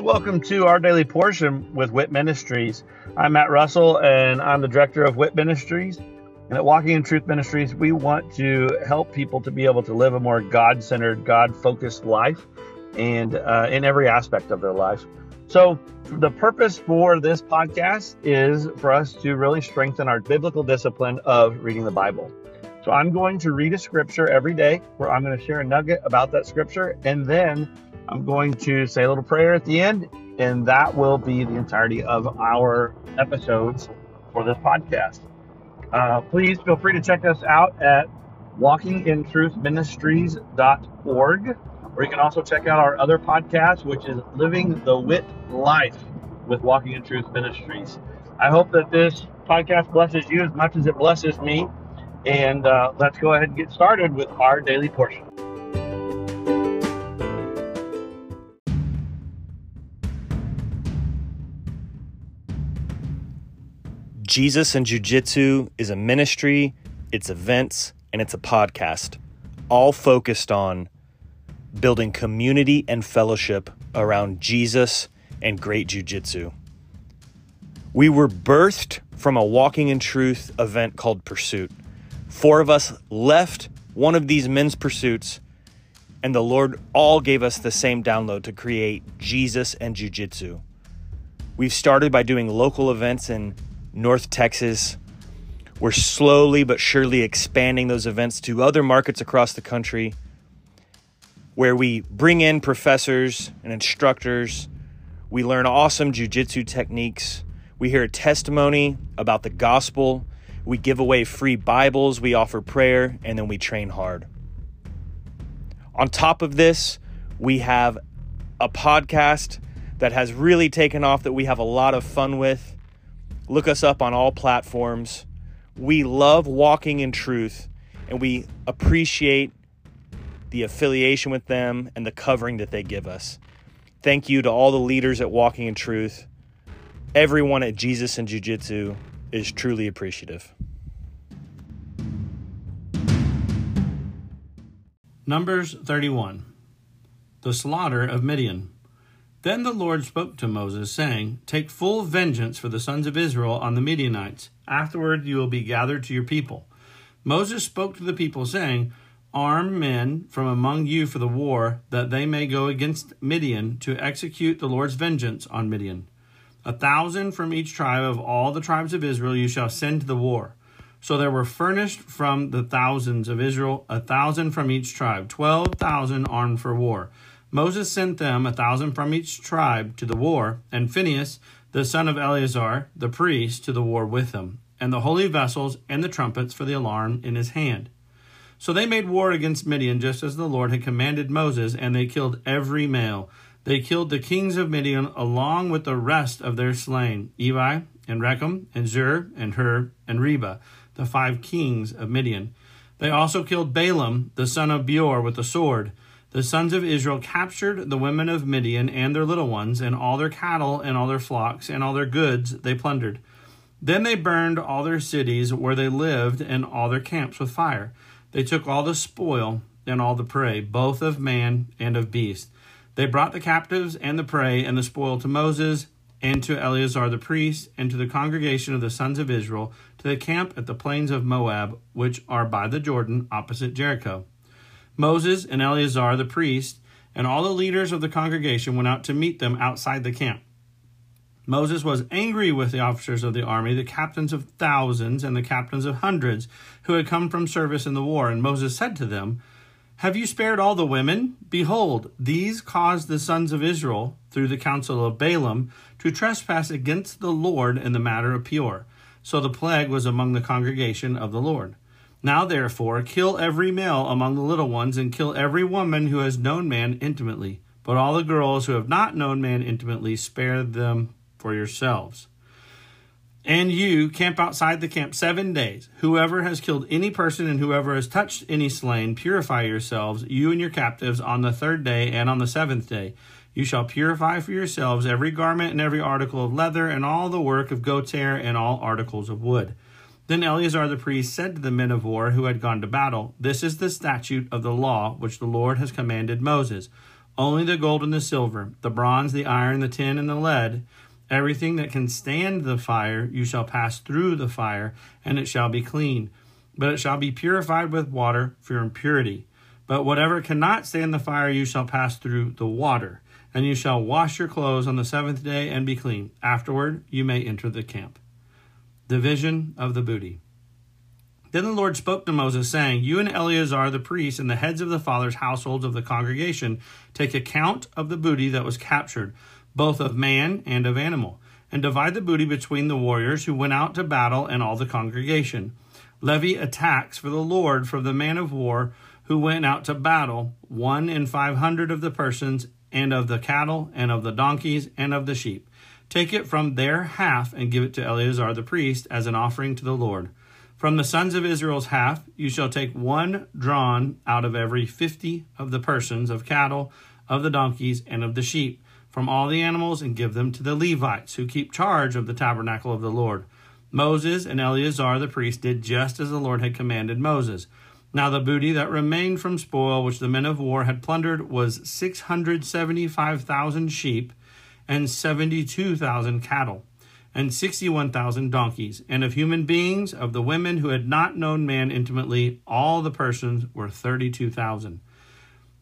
Welcome to our daily portion with WIT Ministries. I'm Matt Russell and I'm the director of WIT Ministries. And at Walking in Truth Ministries, we want to help people to be able to live a more God centered, God focused life and uh, in every aspect of their life. So, the purpose for this podcast is for us to really strengthen our biblical discipline of reading the Bible. So, I'm going to read a scripture every day where I'm going to share a nugget about that scripture, and then I'm going to say a little prayer at the end, and that will be the entirety of our episodes for this podcast. Uh, please feel free to check us out at walkingintruthministries.org, or you can also check out our other podcast, which is Living the Wit Life with Walking in Truth Ministries. I hope that this podcast blesses you as much as it blesses me. And uh, let's go ahead and get started with our daily portion. Jesus and Jiu Jitsu is a ministry, it's events, and it's a podcast, all focused on building community and fellowship around Jesus and great Jiu Jitsu. We were birthed from a Walking in Truth event called Pursuit. Four of us left one of these men's pursuits, and the Lord all gave us the same download to create Jesus and Jiu Jitsu. We've started by doing local events in North Texas. We're slowly but surely expanding those events to other markets across the country where we bring in professors and instructors. We learn awesome jujitsu techniques. We hear a testimony about the gospel. We give away free Bibles. We offer prayer, and then we train hard. On top of this, we have a podcast that has really taken off that we have a lot of fun with. Look us up on all platforms. We love walking in truth and we appreciate the affiliation with them and the covering that they give us. Thank you to all the leaders at Walking in Truth. Everyone at Jesus and Jiu Jitsu is truly appreciative. Numbers 31 The slaughter of Midian. Then the Lord spoke to Moses, saying, Take full vengeance for the sons of Israel on the Midianites. Afterward you will be gathered to your people. Moses spoke to the people, saying, Arm men from among you for the war, that they may go against Midian to execute the Lord's vengeance on Midian. A thousand from each tribe of all the tribes of Israel you shall send to the war. So there were furnished from the thousands of Israel a thousand from each tribe, twelve thousand armed for war. Moses sent them a thousand from each tribe to the war, and Phinehas, the son of Eleazar, the priest, to the war with them, and the holy vessels and the trumpets for the alarm in his hand. So they made war against Midian, just as the Lord had commanded Moses, and they killed every male. They killed the kings of Midian along with the rest of their slain, Evi, and Rekem, and Zur, and Hur, and Reba, the five kings of Midian. They also killed Balaam, the son of Beor, with the sword the sons of Israel captured the women of Midian and their little ones, and all their cattle, and all their flocks, and all their goods they plundered. Then they burned all their cities where they lived, and all their camps with fire. They took all the spoil and all the prey, both of man and of beast. They brought the captives and the prey and the spoil to Moses and to Eleazar the priest and to the congregation of the sons of Israel to the camp at the plains of Moab, which are by the Jordan opposite Jericho. Moses and Eleazar the priest and all the leaders of the congregation went out to meet them outside the camp. Moses was angry with the officers of the army, the captains of thousands and the captains of hundreds, who had come from service in the war. And Moses said to them, Have you spared all the women? Behold, these caused the sons of Israel, through the counsel of Balaam, to trespass against the Lord in the matter of Peor. So the plague was among the congregation of the Lord. Now, therefore, kill every male among the little ones, and kill every woman who has known man intimately. But all the girls who have not known man intimately, spare them for yourselves. And you camp outside the camp seven days. Whoever has killed any person and whoever has touched any slain, purify yourselves, you and your captives, on the third day and on the seventh day. You shall purify for yourselves every garment and every article of leather, and all the work of goat's hair, and all articles of wood. Then Eleazar the priest said to the men of war who had gone to battle, This is the statute of the law which the Lord has commanded Moses. Only the gold and the silver, the bronze, the iron, the tin, and the lead, everything that can stand the fire, you shall pass through the fire, and it shall be clean. But it shall be purified with water for impurity. But whatever cannot stand the fire, you shall pass through the water. And you shall wash your clothes on the seventh day and be clean. Afterward, you may enter the camp. Division of the booty. Then the Lord spoke to Moses, saying, You and Eleazar the priest and the heads of the fathers' households of the congregation take account of the booty that was captured, both of man and of animal, and divide the booty between the warriors who went out to battle and all the congregation. Levy a tax for the Lord from the man of war who went out to battle, one in five hundred of the persons, and of the cattle, and of the donkeys, and of the sheep. Take it from their half and give it to Eleazar the priest as an offering to the Lord. From the sons of Israel's half, you shall take one drawn out of every fifty of the persons of cattle, of the donkeys, and of the sheep, from all the animals, and give them to the Levites, who keep charge of the tabernacle of the Lord. Moses and Eleazar the priest did just as the Lord had commanded Moses. Now the booty that remained from spoil which the men of war had plundered was six hundred seventy five thousand sheep and seventy two thousand cattle and 61,000 donkeys, and of human beings, of the women who had not known man intimately, all the persons were 32,000.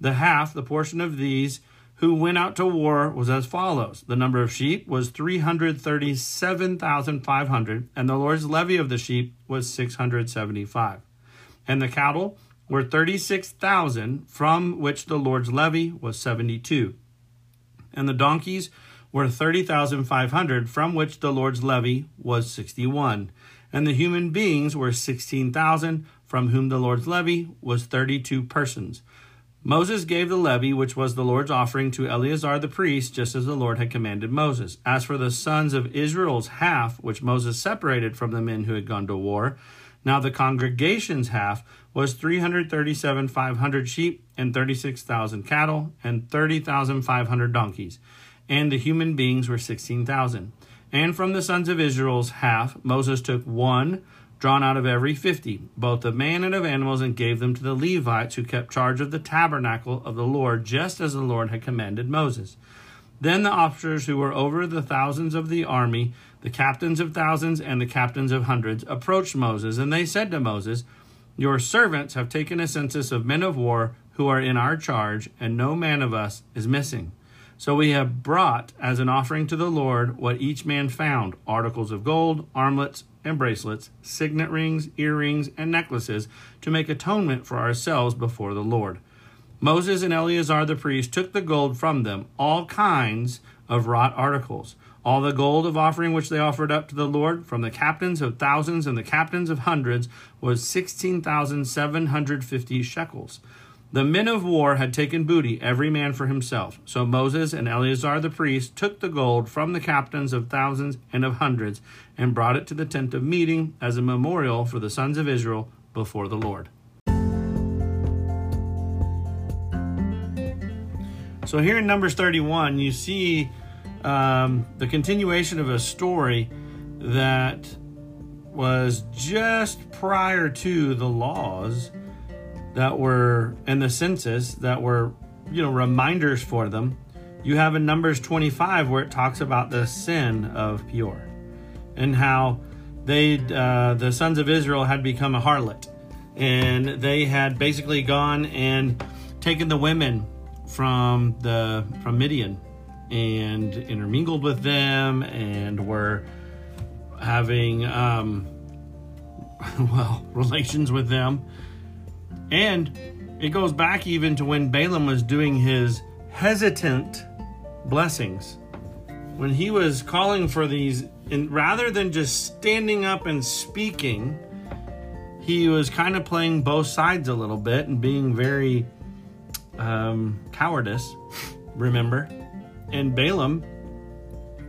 The half, the portion of these who went out to war, was as follows The number of sheep was 337,500, and the Lord's levy of the sheep was 675. And the cattle were 36,000, from which the Lord's levy was 72. And the donkeys were 30,500, from which the Lord's levy was 61. And the human beings were 16,000, from whom the Lord's levy was 32 persons. Moses gave the levy, which was the Lord's offering, to Eleazar the priest, just as the Lord had commanded Moses. As for the sons of Israel's half, which Moses separated from the men who had gone to war, now the congregation's half was 337,500 sheep and 36,000 cattle and 30,500 donkeys and the human beings were 16,000. And from the sons of Israel's half, Moses took one drawn out of every fifty, both of man and of animals, and gave them to the Levites who kept charge of the tabernacle of the Lord, just as the Lord had commanded Moses. Then the officers who were over the thousands of the army, the captains of thousands and the captains of hundreds, approached Moses, and they said to Moses, Your servants have taken a census of men of war who are in our charge, and no man of us is missing. So we have brought as an offering to the Lord what each man found articles of gold, armlets, and bracelets, signet rings, earrings, and necklaces to make atonement for ourselves before the Lord. Moses and Eleazar the priest took the gold from them, all kinds of wrought articles, all the gold of offering which they offered up to the Lord from the captains of thousands and the captains of hundreds was 16,750 shekels. The men of war had taken booty, every man for himself. So Moses and Eleazar the priest took the gold from the captains of thousands and of hundreds and brought it to the tent of meeting as a memorial for the sons of Israel before the Lord. So here in Numbers 31, you see um, the continuation of a story that was just prior to the laws that were in the census that were, you know, reminders for them. You have in Numbers 25 where it talks about the sin of Peor and how they, uh, the sons of Israel, had become a harlot, and they had basically gone and taken the women from the from Midian and intermingled with them and were having um, well relations with them and it goes back even to when Balaam was doing his hesitant blessings. When he was calling for these, and rather than just standing up and speaking, he was kind of playing both sides a little bit and being very um, cowardice, remember? And Balaam,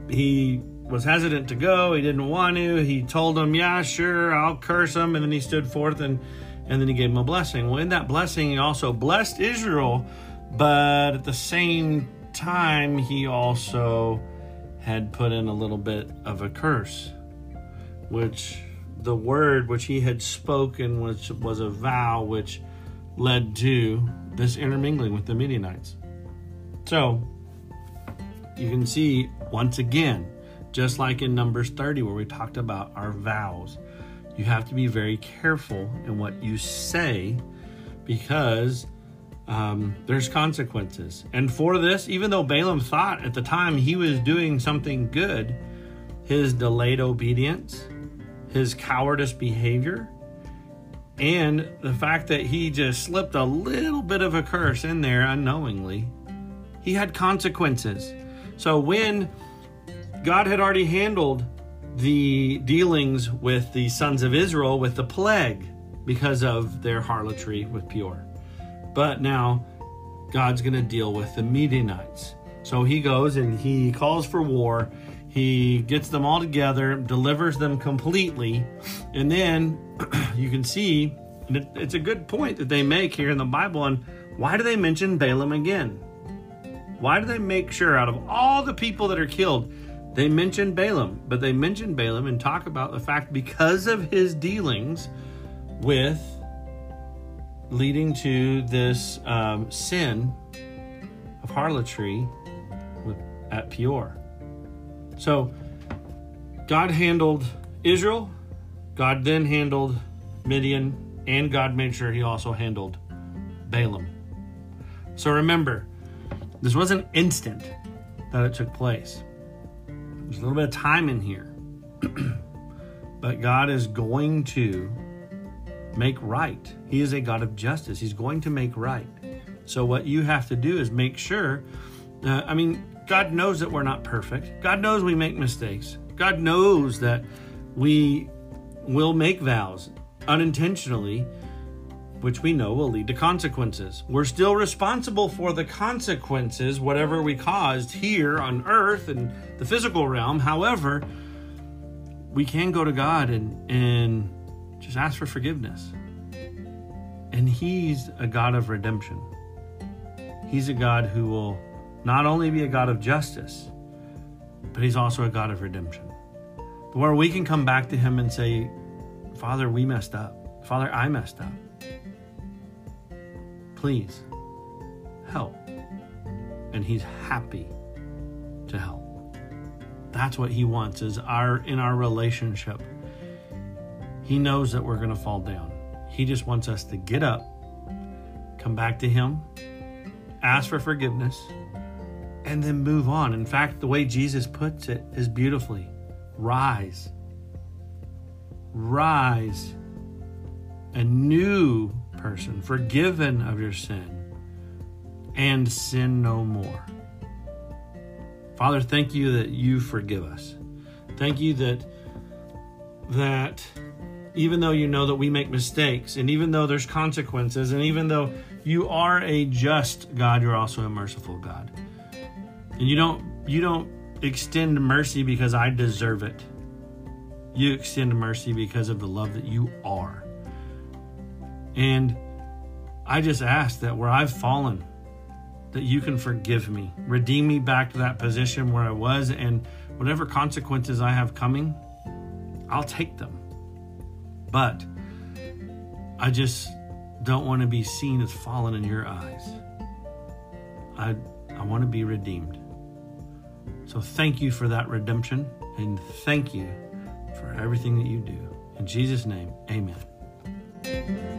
he was hesitant to go. He didn't want to. He told him, Yeah, sure, I'll curse him. And then he stood forth and and then he gave him a blessing. Well, in that blessing, he also blessed Israel, but at the same time, he also had put in a little bit of a curse, which the word which he had spoken, which was a vow, which led to this intermingling with the Midianites. So you can see once again, just like in Numbers 30, where we talked about our vows, you have to be very careful in what you say because um, there's consequences. And for this, even though Balaam thought at the time he was doing something good, his delayed obedience, his cowardice behavior, and the fact that he just slipped a little bit of a curse in there unknowingly, he had consequences. So when God had already handled the dealings with the sons of Israel with the plague because of their harlotry with Peor. But now God's going to deal with the Midianites. So he goes and he calls for war. He gets them all together, delivers them completely. And then you can see, it's a good point that they make here in the Bible. And why do they mention Balaam again? Why do they make sure out of all the people that are killed, they mention Balaam, but they mention Balaam and talk about the fact because of his dealings with leading to this um, sin of harlotry at Peor. So God handled Israel, God then handled Midian, and God made sure he also handled Balaam. So remember, this wasn't instant that it took place. There's a little bit of time in here. but God is going to make right. He is a God of justice. He's going to make right. So, what you have to do is make sure. Uh, I mean, God knows that we're not perfect. God knows we make mistakes. God knows that we will make vows unintentionally which we know will lead to consequences. We're still responsible for the consequences, whatever we caused here on earth and the physical realm. However, we can go to God and, and just ask for forgiveness. And He's a God of redemption. He's a God who will not only be a God of justice, but He's also a God of redemption. Where we can come back to Him and say, Father, we messed up. Father, I messed up. Please help. And he's happy to help. That's what he wants is our in our relationship. He knows that we're going to fall down. He just wants us to get up, come back to him, ask for forgiveness, and then move on. In fact, the way Jesus puts it is beautifully rise. Rise. A new person, forgiven of your sin, and sin no more. Father, thank you that you forgive us. Thank you that that even though you know that we make mistakes and even though there's consequences and even though you are a just God, you're also a merciful God. And you don't you don't extend mercy because I deserve it. You extend mercy because of the love that you are. And I just ask that where I've fallen, that you can forgive me, redeem me back to that position where I was, and whatever consequences I have coming, I'll take them. But I just don't want to be seen as fallen in your eyes. I, I want to be redeemed. So thank you for that redemption, and thank you for everything that you do. In Jesus' name, amen.